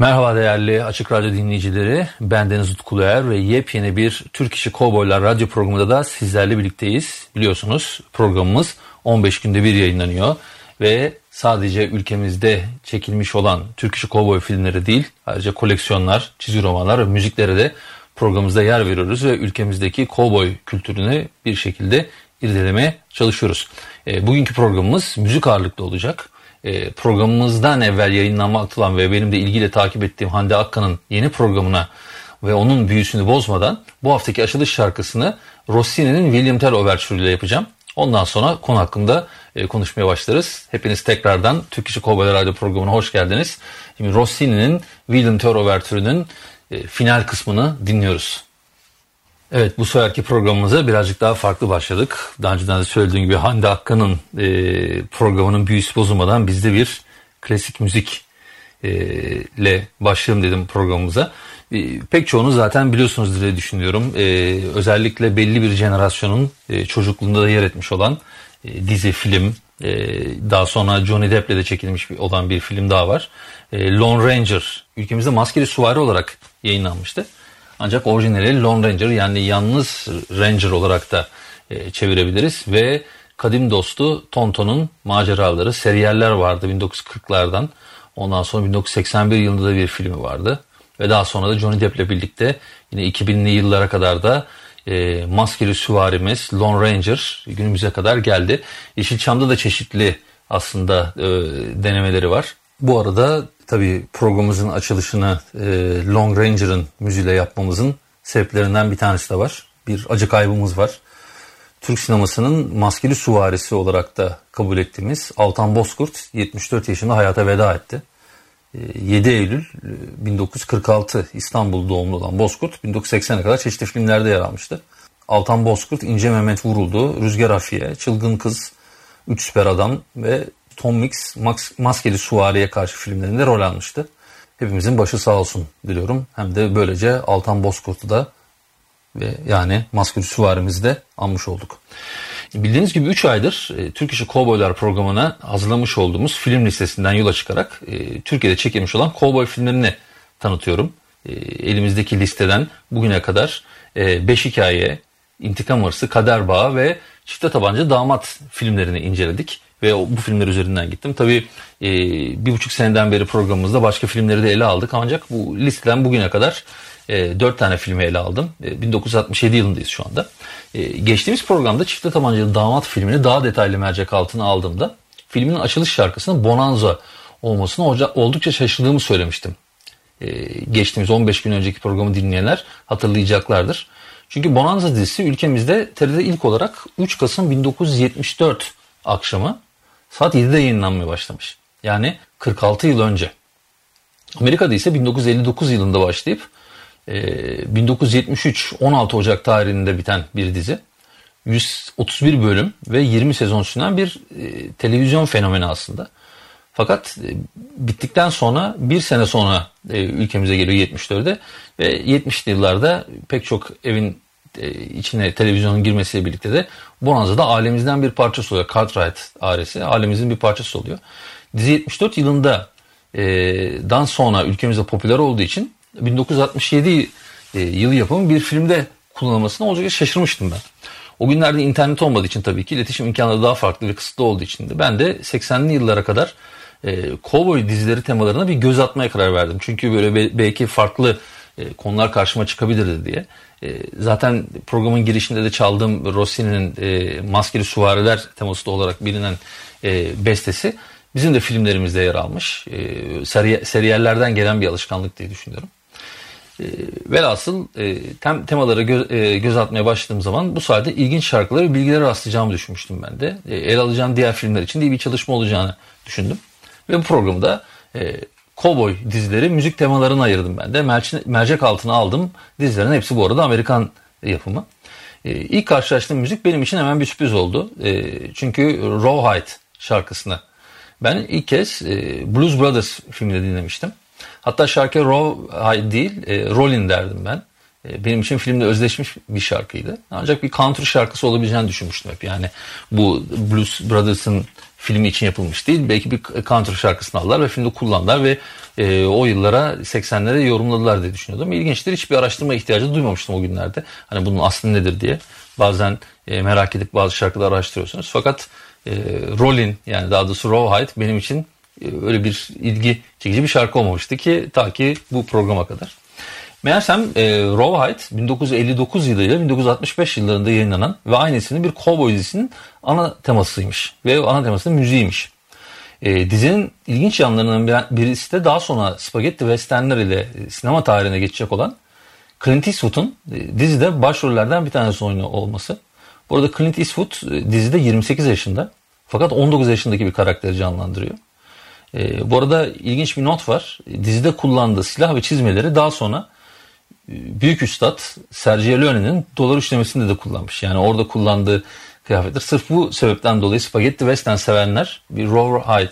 Merhaba değerli Açık Radyo dinleyicileri. Ben Deniz Utkuluer ve yepyeni bir Türk İşi Kovboylar radyo programında da sizlerle birlikteyiz. Biliyorsunuz programımız 15 günde bir yayınlanıyor ve sadece ülkemizde çekilmiş olan Türk İşi Kovboy filmleri değil, ayrıca koleksiyonlar, çizgi romanlar ve müziklere de programımızda yer veriyoruz ve ülkemizdeki kovboy kültürünü bir şekilde irdelemeye çalışıyoruz. E, bugünkü programımız müzik ağırlıklı olacak e, programımızdan evvel yayınlanmakta olan ve benim de ilgiyle takip ettiğim Hande Akkan'ın yeni programına ve onun büyüsünü bozmadan bu haftaki açılış şarkısını Rossini'nin William Tell Overture ile yapacağım. Ondan sonra konu hakkında e, konuşmaya başlarız. Hepiniz tekrardan Türk İşi Kovboylar Radyo programına hoş geldiniz. Şimdi Rossini'nin William Tell Overture'ünün e, final kısmını dinliyoruz. Evet bu seferki programımıza birazcık daha farklı başladık. Daha önceden de söylediğim gibi Hande Akkan'ın e, programının büyüsü bozulmadan bizde bir klasik müzik e, ile başlayalım dedim programımıza. E, pek çoğunu zaten biliyorsunuz diye düşünüyorum. E, özellikle belli bir jenerasyonun e, çocukluğunda da yer etmiş olan e, dizi, film, e, daha sonra Johnny Depp'le de çekilmiş bir, olan bir film daha var. E, Lone Ranger ülkemizde maskeli suvari olarak yayınlanmıştı. Ancak orijinali Lone Ranger yani yalnız Ranger olarak da e, çevirebiliriz ve kadim dostu Tonton'un maceraları seriyeller vardı 1940'lardan. Ondan sonra 1981 yılında da bir filmi vardı. Ve daha sonra da Johnny Depp'le birlikte yine 2000'li yıllara kadar da e, maskeli süvarimiz Lone Ranger günümüze kadar geldi. Yeşilçam'da da çeşitli aslında e, denemeleri var. Bu arada tabii programımızın açılışını e, Long Ranger'ın müziğiyle yapmamızın sebeplerinden bir tanesi de var. Bir acı kaybımız var. Türk sinemasının maskeli suvarisi olarak da kabul ettiğimiz Altan Bozkurt 74 yaşında hayata veda etti. 7 Eylül 1946 İstanbul doğumlu olan Bozkurt 1980'e kadar çeşitli filmlerde yer almıştı. Altan Bozkurt, İnce Mehmet Vuruldu, Rüzgar Afiye, Çılgın Kız, Üç Süper Adam ve Tom Mix Maskeli Suvari'ye karşı filmlerinde rol almıştı. Hepimizin başı sağ olsun diliyorum. Hem de böylece Altan Bozkurt'u da ve yani Maskeli Suvarimizi de anmış olduk. Bildiğiniz gibi 3 aydır e, Türk İşi Kovboylar programına hazırlamış olduğumuz film listesinden yola çıkarak e, Türkiye'de çekilmiş olan kovboy filmlerini tanıtıyorum. E, elimizdeki listeden bugüne kadar 5 e, hikaye, İntikam Hırsı, Kader Bağı ve Çifte Tabanca Damat filmlerini inceledik ve bu filmler üzerinden gittim. Tabii e, bir buçuk seneden beri programımızda başka filmleri de ele aldık ancak bu listeden bugüne kadar e, 4 tane filmi ele aldım. E, 1967 yılındayız şu anda. E, geçtiğimiz programda Çifte Tabancalı Damat filmini daha detaylı mercek altına aldığımda filmin açılış şarkısının Bonanza olmasını oldukça şaşırdığımı söylemiştim. E, geçtiğimiz 15 gün önceki programı dinleyenler hatırlayacaklardır. Çünkü Bonanza dizisi ülkemizde TRT'de ilk olarak 3 Kasım 1974 akşamı saat 7'de yayınlanmaya başlamış. Yani 46 yıl önce. Amerika'da ise 1959 yılında başlayıp 1973 16 Ocak tarihinde biten bir dizi. 131 bölüm ve 20 sezon süren bir e, televizyon fenomeni aslında. Fakat e, bittikten sonra bir sene sonra e, ülkemize geliyor 74'de ve 70'li yıllarda pek çok evin e, içine televizyonun girmesiyle birlikte de Bonanza da ailemizden bir parçası oluyor. Cartwright ailesi ailemizin bir parçası oluyor. Dizi 74 yılında e, dan sonra ülkemizde popüler olduğu için 1967 e, yılı yapımı bir filmde kullanılmasına oldukça şaşırmıştım ben. O günlerde internet olmadığı için tabii ki iletişim imkanları daha farklı ve kısıtlı olduğu için de ben de 80'li yıllara kadar e, kovboy dizileri temalarına bir göz atmaya karar verdim. Çünkü böyle be, belki farklı e, konular karşıma çıkabilirdi diye. E, zaten programın girişinde de çaldığım Rossini'nin e, Maskeli Suvariler teması olarak bilinen bestesi bizim de filmlerimizde yer almış. E, seri, seriyellerden gelen bir alışkanlık diye düşünüyorum. E, velhasıl tem, temalara göz, e, göz atmaya başladığım zaman bu sayede ilginç şarkıları ve bilgilere rastlayacağımı düşünmüştüm ben de. E, el alacağım diğer filmler için de iyi bir çalışma olacağını düşündüm. Ve bu programda Cowboy dizileri müzik temalarını ayırdım ben de. Merce, mercek altına aldım. Dizilerin hepsi bu arada Amerikan yapımı. E, ilk karşılaştığım müzik benim için hemen bir sürpriz oldu. E, çünkü Rawhide şarkısını ben ilk kez e, Blues Brothers filminde dinlemiştim. Hatta şarkı Rawhide değil, e, Rollin derdim ben. E, benim için filmde özleşmiş bir şarkıydı. Ancak bir country şarkısı olabileceğini düşünmüştüm hep. Yani bu Blues Brothers'ın filmi için yapılmış değil. Belki bir country şarkısını aldılar ve filmde kullandılar ve e, o yıllara 80'lere yorumladılar diye düşünüyordum. İlginçtir. Hiçbir araştırma ihtiyacı duymamıştım o günlerde. Hani bunun aslı nedir diye. Bazen e, merak edip bazı şarkıları araştırıyorsunuz. Fakat e, Rollin yani daha doğrusu Rawhide benim için e, öyle bir ilgi çekici bir şarkı olmamıştı ki ta ki bu programa kadar. Meğersem e, Rawhide 1959 yılıyla 1965 yıllarında yayınlanan ve aynı isimli bir kovboy dizisinin ana temasıymış. Ve ana temasının müziğiymiş. E, dizinin ilginç yanlarından birisi de daha sonra spagetti westernler ile e, sinema tarihine geçecek olan Clint Eastwood'un e, dizide başrollerden bir tanesi oynuyor olması. Bu arada Clint Eastwood e, dizide 28 yaşında fakat 19 yaşındaki bir karakteri canlandırıyor. E, bu arada ilginç bir not var. Dizide kullandığı silah ve çizmeleri daha sonra büyük üstad Sergio Leone'nin dolar üçlemesinde de kullanmış. Yani orada kullandığı kıyafetler. Sırf bu sebepten dolayı Spaghetti Western sevenler bir Rawhide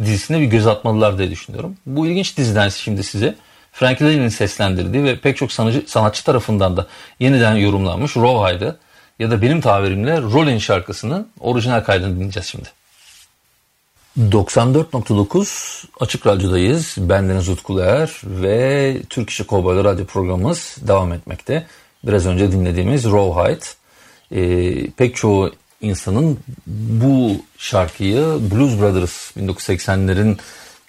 dizisine bir göz atmalılar diye düşünüyorum. Bu ilginç diziden şimdi size Frank Lilley'nin seslendirdiği ve pek çok sanatçı, sanatçı tarafından da yeniden yorumlanmış Rawhide'ı ya da benim tabirimle Rollin şarkısının orijinal kaydını dinleyeceğiz şimdi. 94.9 Açık Radyo'dayız. Bendeniz Utku Er ve Türk İşi Kovboylar Radyo programımız devam etmekte. Biraz önce dinlediğimiz Rawhide. Ee, pek çoğu insanın bu şarkıyı Blues Brothers 1980'lerin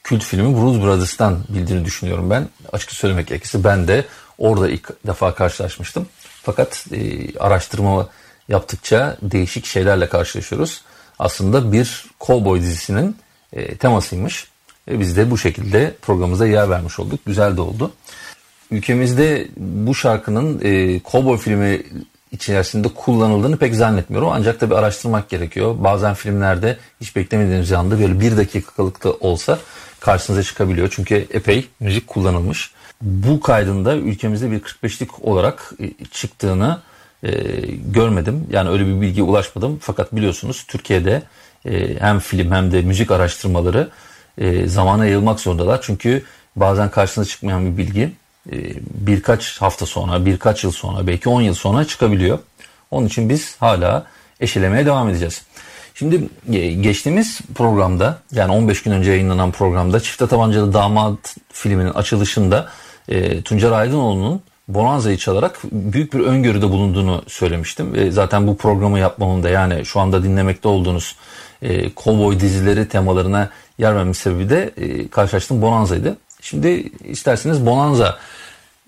kült filmi Blues Brothers'tan bildiğini düşünüyorum ben. Açık söylemek gerekirse ben de orada ilk defa karşılaşmıştım. Fakat e, araştırma yaptıkça değişik şeylerle karşılaşıyoruz aslında bir cowboy dizisinin e, temasıymış. E, biz de bu şekilde programımıza yer vermiş olduk. Güzel de oldu. Ülkemizde bu şarkının e, cowboy filmi içerisinde kullanıldığını pek zannetmiyorum. Ancak tabi araştırmak gerekiyor. Bazen filmlerde hiç beklemediğiniz anda böyle bir dakikalık da olsa karşınıza çıkabiliyor. Çünkü epey müzik kullanılmış. Bu kaydında ülkemizde bir 45'lik olarak e, çıktığını e, görmedim. Yani öyle bir bilgiye ulaşmadım. Fakat biliyorsunuz Türkiye'de e, hem film hem de müzik araştırmaları e, zamana yayılmak zorundalar. Çünkü bazen karşısına çıkmayan bir bilgi e, birkaç hafta sonra, birkaç yıl sonra, belki 10 yıl sonra çıkabiliyor. Onun için biz hala eşelemeye devam edeceğiz. Şimdi e, geçtiğimiz programda yani 15 gün önce yayınlanan programda Çifte Tabancalı Damat filminin açılışında e, Tuncer Aydınoğlu'nun Bonanza'yı çalarak büyük bir öngörüde bulunduğunu söylemiştim. E, zaten bu programı yapmamın da yani şu anda dinlemekte olduğunuz e, kovboy dizileri temalarına yer vermiş sebebi de e, karşılaştığım Bonanza'ydı. Şimdi isterseniz Bonanza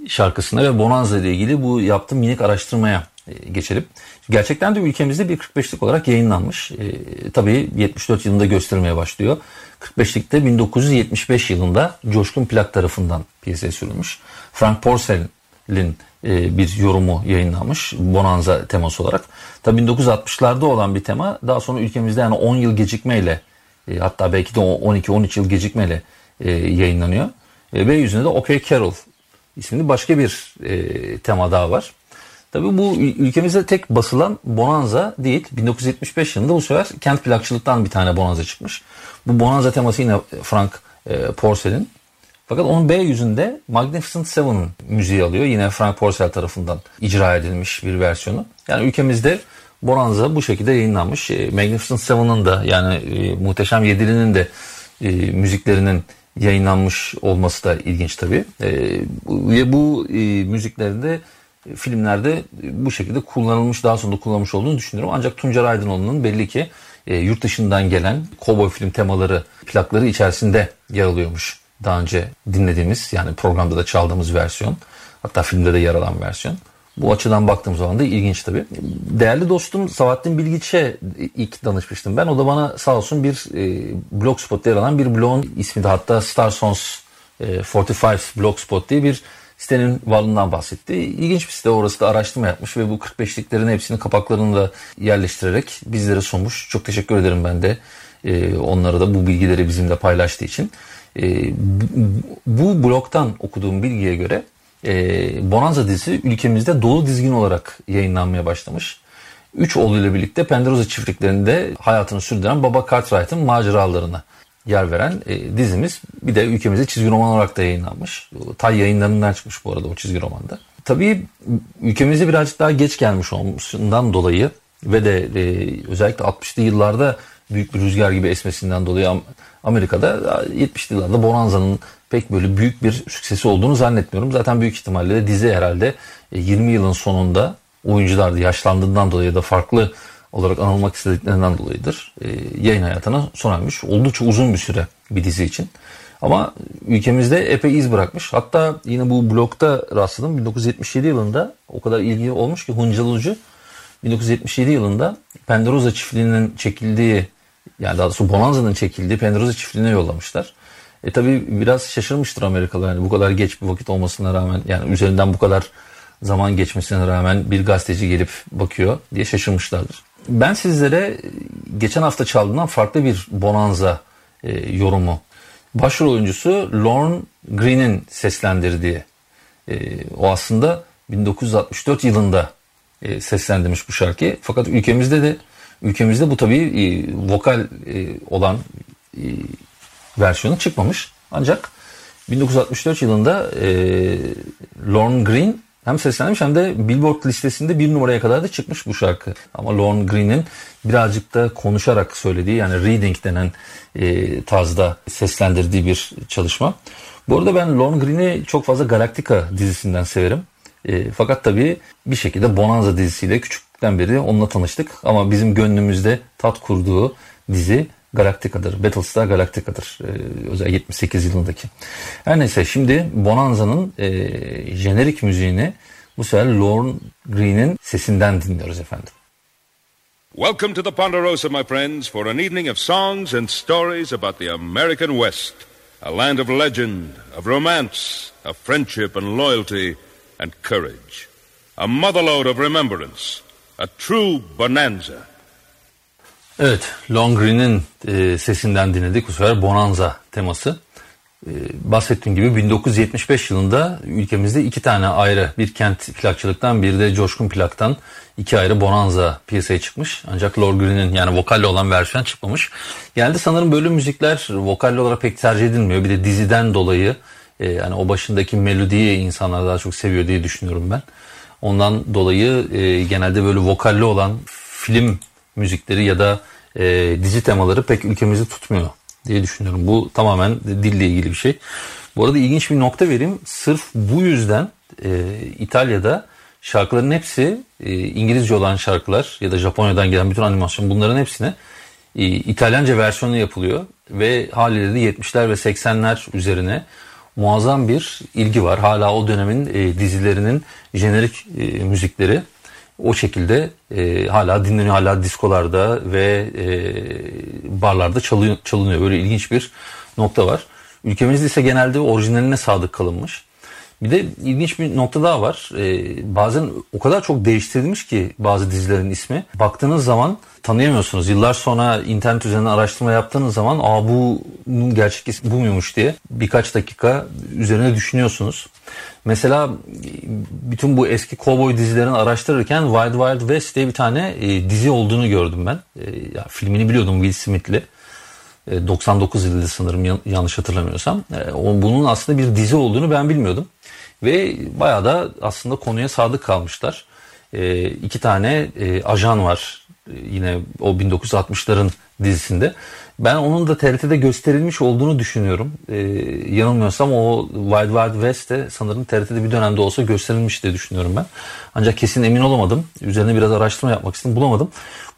şarkısına ve Bonanza ile ilgili bu yaptığım minik araştırmaya e, geçelim. Gerçekten de ülkemizde bir 45'lik olarak yayınlanmış. E, tabii 74 yılında gösterilmeye başlıyor. 45'likte 1975 yılında Coşkun Plak tarafından piyasaya sürülmüş. Frank Porcel Lin e, bir yorumu yayınlanmış Bonanza teması olarak. Tabi 1960'larda olan bir tema daha sonra ülkemizde yani 10 yıl gecikmeyle e, hatta belki de 12-13 yıl gecikmeyle e, yayınlanıyor. Ve yüzünde de OK Carol isimli başka bir tema daha var. Tabi bu ülkemizde tek basılan Bonanza değil. 1975 yılında bu sefer kent plakçılıktan bir tane Bonanza çıkmış. Bu Bonanza teması yine Frank Porcel'in fakat onun B yüzünde Magnificent Seven'ın müziği alıyor. Yine Frank Porcel tarafından icra edilmiş bir versiyonu. Yani ülkemizde Bonanza bu şekilde yayınlanmış. E, Magnificent Seven'ın da yani e, Muhteşem Yedili'nin de e, müziklerinin yayınlanmış olması da ilginç tabii. E, ve bu e, müziklerinde filmlerde bu şekilde kullanılmış daha sonra kullanılmış olduğunu düşünüyorum. Ancak Tuncer Aydınoğlu'nun belli ki e, yurt dışından gelen kovboy film temaları plakları içerisinde yer alıyormuş daha önce dinlediğimiz yani programda da çaldığımız versiyon hatta filmde de yer alan versiyon. Bu açıdan baktığım zaman da ilginç tabii. Değerli dostum Sabahattin Bilgiç'e ilk danışmıştım ben. O da bana sağ olsun bir e, blogspot'ta yer alan bir blogun ismi de hatta Star Sons e, 45 Blogspot diye bir sitenin varlığından bahsetti. İlginç bir site orası da araştırma yapmış ve bu 45'liklerin hepsini kapaklarını da yerleştirerek bizlere sunmuş. Çok teşekkür ederim ben de e, onlara da bu bilgileri bizimle paylaştığı için. E, bu, blogdan okuduğum bilgiye göre e, Bonanza dizisi ülkemizde dolu dizgin olarak yayınlanmaya başlamış. Üç oğluyla birlikte Penderosa çiftliklerinde hayatını sürdüren Baba Cartwright'ın maceralarına yer veren e, dizimiz bir de ülkemizde çizgi roman olarak da yayınlanmış. Tay yayınlarından çıkmış bu arada o çizgi romanda. Tabii ülkemize birazcık daha geç gelmiş olmasından dolayı ve de e, özellikle 60'lı yıllarda büyük bir rüzgar gibi esmesinden dolayı Amerika'da 70'li yıllarda Bonanza'nın pek böyle büyük bir süksesi olduğunu zannetmiyorum. Zaten büyük ihtimalle de dizi herhalde 20 e, yılın sonunda oyuncular da yaşlandığından dolayı ya da farklı olarak anılmak istediklerinden dolayıdır. E, yayın hayatına sona ermiş. Oldukça uzun bir süre bir dizi için. Ama ülkemizde epey iz bırakmış. Hatta yine bu blogda rastladım. 1977 yılında o kadar ilgi olmuş ki Huncal Ucu 1977 yılında Penderosa çiftliğinin çekildiği yani daha doğrusu Bonanza'nın çekildiği Penderosa çiftliğine yollamışlar. E tabi biraz şaşırmıştır Amerikalılar. Yani bu kadar geç bir vakit olmasına rağmen yani üzerinden bu kadar zaman geçmesine rağmen bir gazeteci gelip bakıyor diye şaşırmışlardır. Ben sizlere geçen hafta çaldığından farklı bir Bonanza e, yorumu. Başrol oyuncusu Lorne Green'in seslendirdiği. E, o aslında 1964 yılında e, seslendirmiş bu şarkıyı. Fakat ülkemizde de ülkemizde bu tabii e, vokal e, olan e, versiyonu çıkmamış. Ancak 1964 yılında e, Lorne Green hem seslenmiş hem de Billboard listesinde bir numaraya kadar da çıkmış bu şarkı. Ama Lorne Green'in birazcık da konuşarak söylediği yani reading denen e, tarzda seslendirdiği bir çalışma. Bu arada ben Lorne Green'i çok fazla Galactica dizisinden severim. E, fakat tabii bir şekilde Bonanza dizisiyle küçüklükten beri onunla tanıştık. Ama bizim gönlümüzde tat kurduğu dizi Galactica'dır. Battlestar Galactica'dır. Ee, özel 78 yılındaki. Her neyse şimdi Bonanza'nın e, jenerik müziğini bu sefer Lorne Green'in sesinden dinliyoruz efendim. Welcome to the Ponderosa, my friends, for an evening of songs and stories about the American West, a land of legend, of romance, of friendship and loyalty and courage, a motherlode of remembrance, a true bonanza. Evet, Long Green'in e, sesinden dinledik bu sefer Bonanza teması. E, bahsettiğim gibi 1975 yılında ülkemizde iki tane ayrı bir kent plakçılıktan bir de coşkun plaktan iki ayrı Bonanza piyasaya çıkmış. Ancak Lord Green'in yani vokalle olan versiyon çıkmamış. Genelde sanırım böyle müzikler vokalle olarak pek tercih edilmiyor. Bir de diziden dolayı e, yani o başındaki melodiyi insanlar daha çok seviyor diye düşünüyorum ben. Ondan dolayı e, genelde böyle vokalle olan film müzikleri ya da e, dizi temaları pek ülkemizi tutmuyor diye düşünüyorum. Bu tamamen dille ilgili bir şey. Bu arada ilginç bir nokta vereyim. Sırf bu yüzden e, İtalya'da şarkıların hepsi e, İngilizce olan şarkılar ya da Japonya'dan gelen bütün animasyon bunların hepsine e, İtalyanca versiyonu yapılıyor ve haliyle de 70'ler ve 80'ler üzerine muazzam bir ilgi var. Hala o dönemin e, dizilerinin jenerik e, müzikleri o şekilde e, hala dinleniyor. Hala diskolarda ve e, barlarda çalıyor, çalınıyor. Böyle ilginç bir nokta var. Ülkemizde ise genelde orijinaline sadık kalınmış. Bir de ilginç bir nokta daha var. Ee, bazen o kadar çok değiştirilmiş ki bazı dizilerin ismi. Baktığınız zaman tanıyamıyorsunuz. Yıllar sonra internet üzerinden araştırma yaptığınız zaman Aa, bunun gerçek ismi bu muymuş diye birkaç dakika üzerine düşünüyorsunuz. Mesela bütün bu eski kovboy dizilerini araştırırken Wild Wild West diye bir tane e, dizi olduğunu gördüm ben. E, ya, filmini biliyordum Will Smith'li. 99 e, yılında sanırım yanlış hatırlamıyorsam. E, bunun aslında bir dizi olduğunu ben bilmiyordum. Ve bayağı da aslında konuya sadık kalmışlar. E, iki tane ajan var yine o 1960'ların dizisinde. Ben onun da TRT'de gösterilmiş olduğunu düşünüyorum. Ee, yanılmıyorsam o Wild Wild West'te sanırım TRT'de bir dönemde olsa gösterilmiş diye düşünüyorum ben. Ancak kesin emin olamadım. Üzerine biraz araştırma yapmak istedim bulamadım.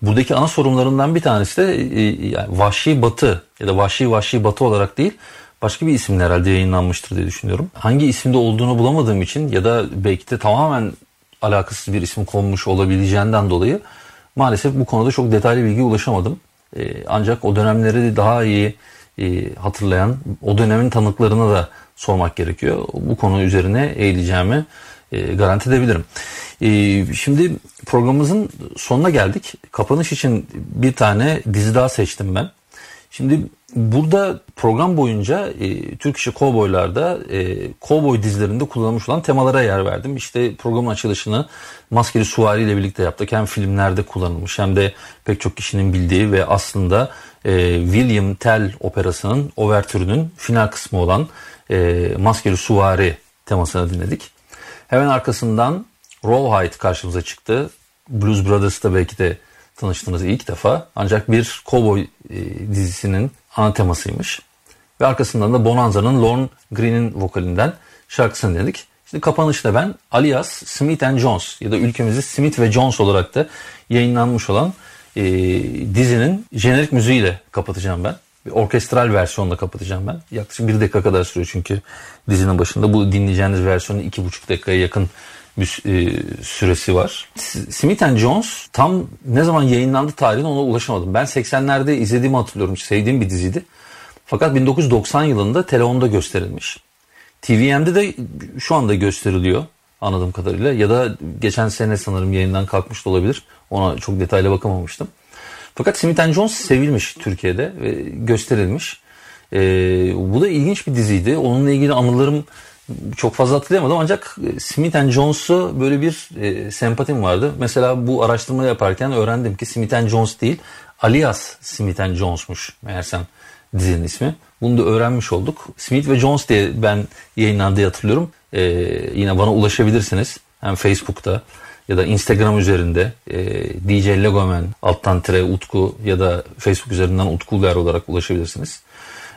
Buradaki ana sorunlarından bir tanesi de e, yani Vahşi Batı ya da Vahşi Vahşi Batı olarak değil başka bir isimle herhalde yayınlanmıştır diye düşünüyorum. Hangi isimde olduğunu bulamadığım için ya da belki de tamamen alakasız bir isim konmuş olabileceğinden dolayı maalesef bu konuda çok detaylı bilgi ulaşamadım. Ee, ancak o dönemleri daha iyi e, hatırlayan, o dönemin tanıklarına da sormak gerekiyor. Bu konu üzerine eğileceğimi e, garanti edebilirim. E, şimdi programımızın sonuna geldik. Kapanış için bir tane dizi daha seçtim ben. Şimdi burada program boyunca e, Türk işi kovboylarda e, kovboy dizilerinde kullanılmış olan temalara yer verdim. İşte programın açılışını Maskeli Suvari ile birlikte yaptık. Hem filmlerde kullanılmış hem de pek çok kişinin bildiği ve aslında e, William Tell operasının overtürünün final kısmı olan e, Maskeli Suvari temasını dinledik. Hemen arkasından Rawhide karşımıza çıktı. Blues Brothers'ta belki de tanıştığınız ilk defa. Ancak bir cowboy e, dizisinin ana temasıymış. Ve arkasından da Bonanza'nın Lorne Green'in vokalinden şarkısını dedik. Şimdi kapanışta ben alias Smith and Jones ya da ülkemizde Smith ve Jones olarak da yayınlanmış olan e, dizinin jenerik müziğiyle kapatacağım ben. Bir orkestral versiyonla kapatacağım ben. Yaklaşık bir dakika kadar sürüyor çünkü dizinin başında. Bu dinleyeceğiniz versiyonun iki buçuk dakikaya yakın bir e, süresi var. Smith Jones tam ne zaman yayınlandı tarihine ona ulaşamadım. Ben 80'lerde izlediğimi hatırlıyorum. Sevdiğim bir diziydi. Fakat 1990 yılında televizyonda gösterilmiş. TVM'de de şu anda gösteriliyor anladığım kadarıyla. Ya da geçen sene sanırım yayından kalkmış da olabilir. Ona çok detaylı bakamamıştım. Fakat Smith Jones sevilmiş Türkiye'de ve gösterilmiş. Ee, bu da ilginç bir diziydi. Onunla ilgili anılarım çok fazla hatırlayamadım ancak e, Smith Jones'u böyle bir e, sempatim vardı. Mesela bu araştırma yaparken öğrendim ki Smith Jones değil alias Smith Jones'muş meğersem dizinin ismi. Bunu da öğrenmiş olduk. Smith ve Jones diye ben yayınlandığı hatırlıyorum. Ee, yine bana ulaşabilirsiniz. Hem Facebook'ta ya da Instagram üzerinde e, DJ Legomen alttan tire Utku ya da Facebook üzerinden Utku Uluer olarak ulaşabilirsiniz.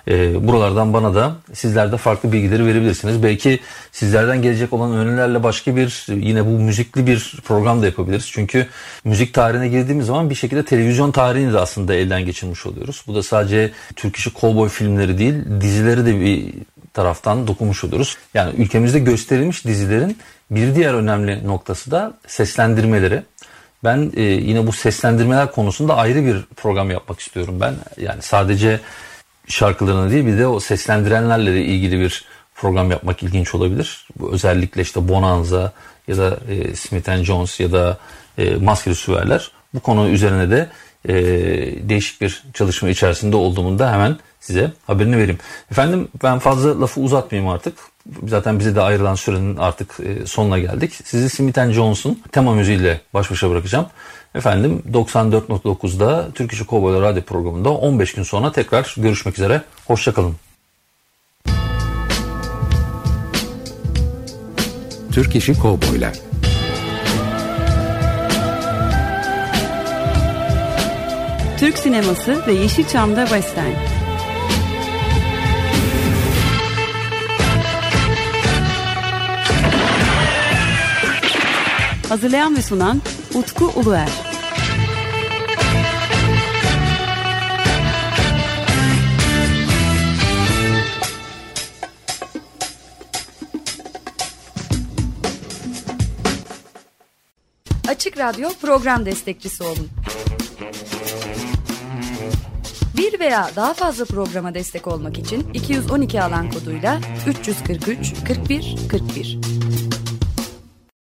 E, buralardan bana da sizler de farklı bilgileri verebilirsiniz. Belki sizlerden gelecek olan önerilerle başka bir yine bu müzikli bir program da yapabiliriz. Çünkü müzik tarihine girdiğimiz zaman bir şekilde televizyon tarihini de aslında elden geçirmiş oluyoruz. Bu da sadece Türk işi kovboy filmleri değil dizileri de bir taraftan dokunmuş oluyoruz. Yani ülkemizde gösterilmiş dizilerin bir diğer önemli noktası da seslendirmeleri. Ben e, yine bu seslendirmeler konusunda ayrı bir program yapmak istiyorum ben. Yani sadece şarkılarını değil bir de o seslendirenlerle de ilgili bir program yapmak ilginç olabilir. Bu özellikle işte Bonanza ya da e, Smith Jones ya da e, Maskeli Süverler bu konu üzerine de e, değişik bir çalışma içerisinde olduğumu da hemen size haberini vereyim. Efendim ben fazla lafı uzatmayayım artık. Zaten bize de ayrılan sürenin artık e, sonuna geldik. Sizi Smith Jones'un tema müziğiyle baş başa bırakacağım. Efendim 94.9'da Türk İşi Kovboylar Radyo programında 15 gün sonra tekrar görüşmek üzere. Hoşçakalın. Türk İşi Kovboylar Türk sineması ve Yeşilçam'da Western. Hazırlayan ve sunan Utku Uluer. Açık Radyo program destekçisi olun. Bir veya daha fazla programa destek olmak için 212 alan koduyla 343 41 41